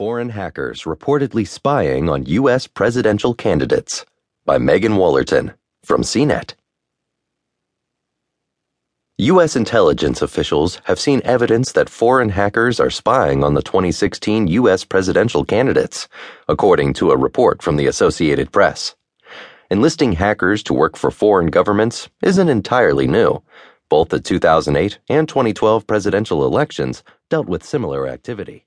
Foreign Hackers Reportedly Spying on U.S. Presidential Candidates by Megan Wollerton from CNET. U.S. intelligence officials have seen evidence that foreign hackers are spying on the 2016 U.S. presidential candidates, according to a report from the Associated Press. Enlisting hackers to work for foreign governments isn't entirely new. Both the 2008 and 2012 presidential elections dealt with similar activity.